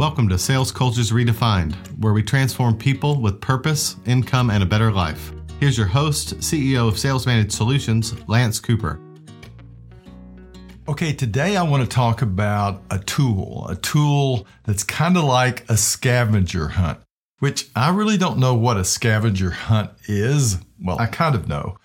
Welcome to Sales Cultures Redefined, where we transform people with purpose, income, and a better life. Here's your host, CEO of Sales Managed Solutions, Lance Cooper. Okay, today I want to talk about a tool, a tool that's kind of like a scavenger hunt, which I really don't know what a scavenger hunt is. Well, I kind of know.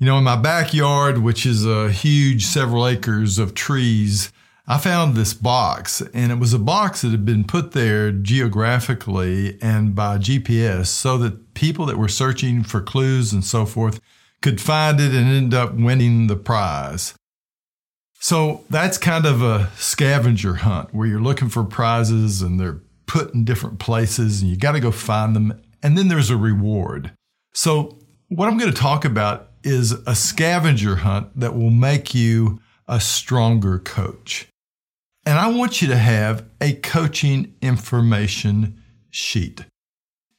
You know, in my backyard, which is a huge several acres of trees, I found this box, and it was a box that had been put there geographically and by GPS so that people that were searching for clues and so forth could find it and end up winning the prize. So that's kind of a scavenger hunt where you're looking for prizes and they're put in different places and you got to go find them. And then there's a reward. So, what I'm going to talk about is a scavenger hunt that will make you a stronger coach. And I want you to have a coaching information sheet.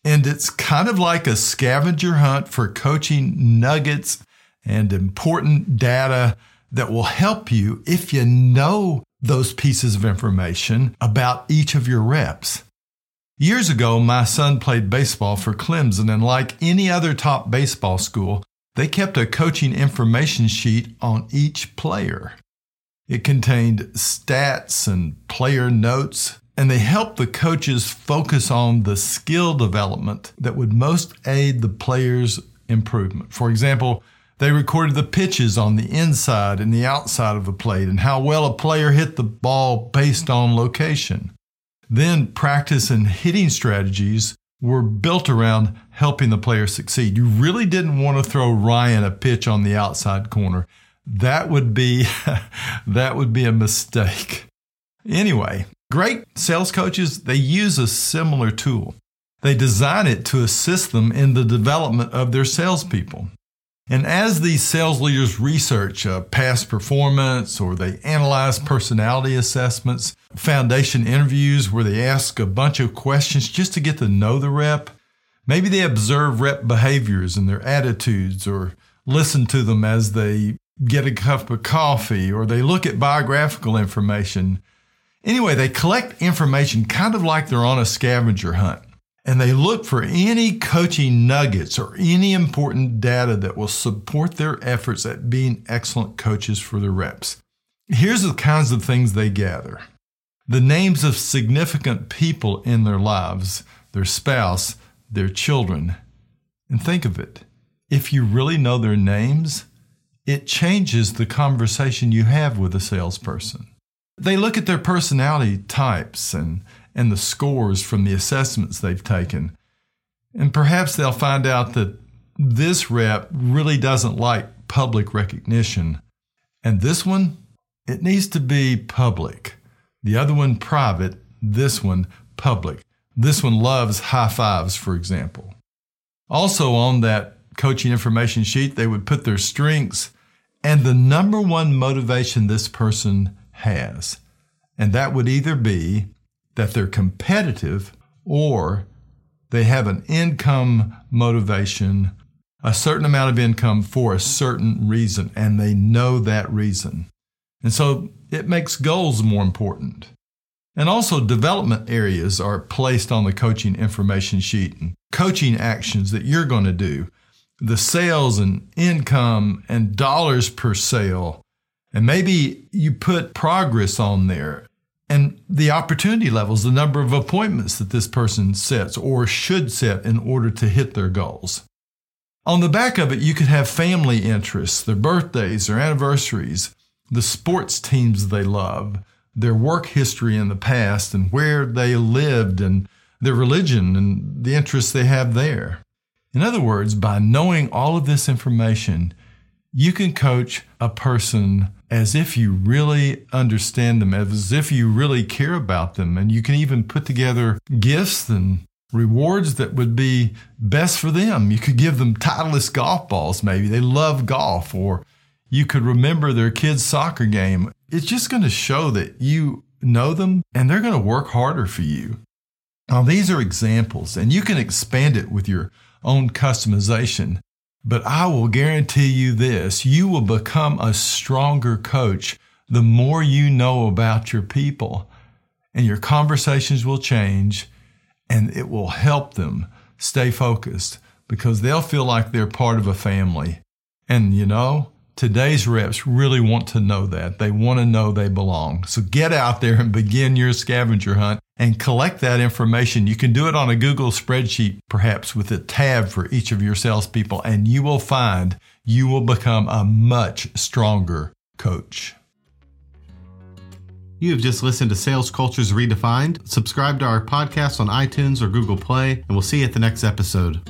And it's kind of like a scavenger hunt for coaching nuggets and important data that will help you if you know those pieces of information about each of your reps. Years ago, my son played baseball for Clemson, and like any other top baseball school, they kept a coaching information sheet on each player. It contained stats and player notes, and they helped the coaches focus on the skill development that would most aid the player's improvement. For example, they recorded the pitches on the inside and the outside of the plate and how well a player hit the ball based on location. Then practice and hitting strategies were built around helping the player succeed. You really didn't want to throw Ryan a pitch on the outside corner. That would be that would be a mistake. Anyway, great sales coaches, they use a similar tool. They design it to assist them in the development of their salespeople. And as these sales leaders research uh, past performance or they analyze personality assessments, foundation interviews where they ask a bunch of questions just to get to know the rep, maybe they observe rep behaviors and their attitudes or listen to them as they get a cup of coffee or they look at biographical information. Anyway, they collect information kind of like they're on a scavenger hunt and they look for any coaching nuggets or any important data that will support their efforts at being excellent coaches for their reps. Here's the kinds of things they gather the names of significant people in their lives, their spouse, their children. And think of it if you really know their names, it changes the conversation you have with a salesperson. They look at their personality types and and the scores from the assessments they've taken. And perhaps they'll find out that this rep really doesn't like public recognition. And this one, it needs to be public. The other one, private. This one, public. This one loves high fives, for example. Also, on that coaching information sheet, they would put their strengths and the number one motivation this person has. And that would either be that they're competitive or they have an income motivation, a certain amount of income for a certain reason, and they know that reason. And so it makes goals more important. And also, development areas are placed on the coaching information sheet and coaching actions that you're going to do. The sales and income and dollars per sale. And maybe you put progress on there and the opportunity levels, the number of appointments that this person sets or should set in order to hit their goals. On the back of it, you could have family interests, their birthdays, their anniversaries, the sports teams they love, their work history in the past, and where they lived, and their religion and the interests they have there. In other words, by knowing all of this information, you can coach a person as if you really understand them, as if you really care about them. And you can even put together gifts and rewards that would be best for them. You could give them Titleist golf balls, maybe. They love golf. Or you could remember their kid's soccer game. It's just going to show that you know them and they're going to work harder for you. Now, these are examples, and you can expand it with your own customization. But I will guarantee you this you will become a stronger coach the more you know about your people. and your conversations will change and it will help them stay focused because they'll feel like they're part of a family. And you know, today's reps really want to know that. They want to know they belong. So get out there and begin your scavenger hunt and collect that information. You can do it on a Google spreadsheet, perhaps with a tab for each of your salespeople, and you will find you will become a much stronger coach. You have just listened to Sales Cultures Redefined. Subscribe to our podcast on iTunes or Google Play, and we'll see you at the next episode.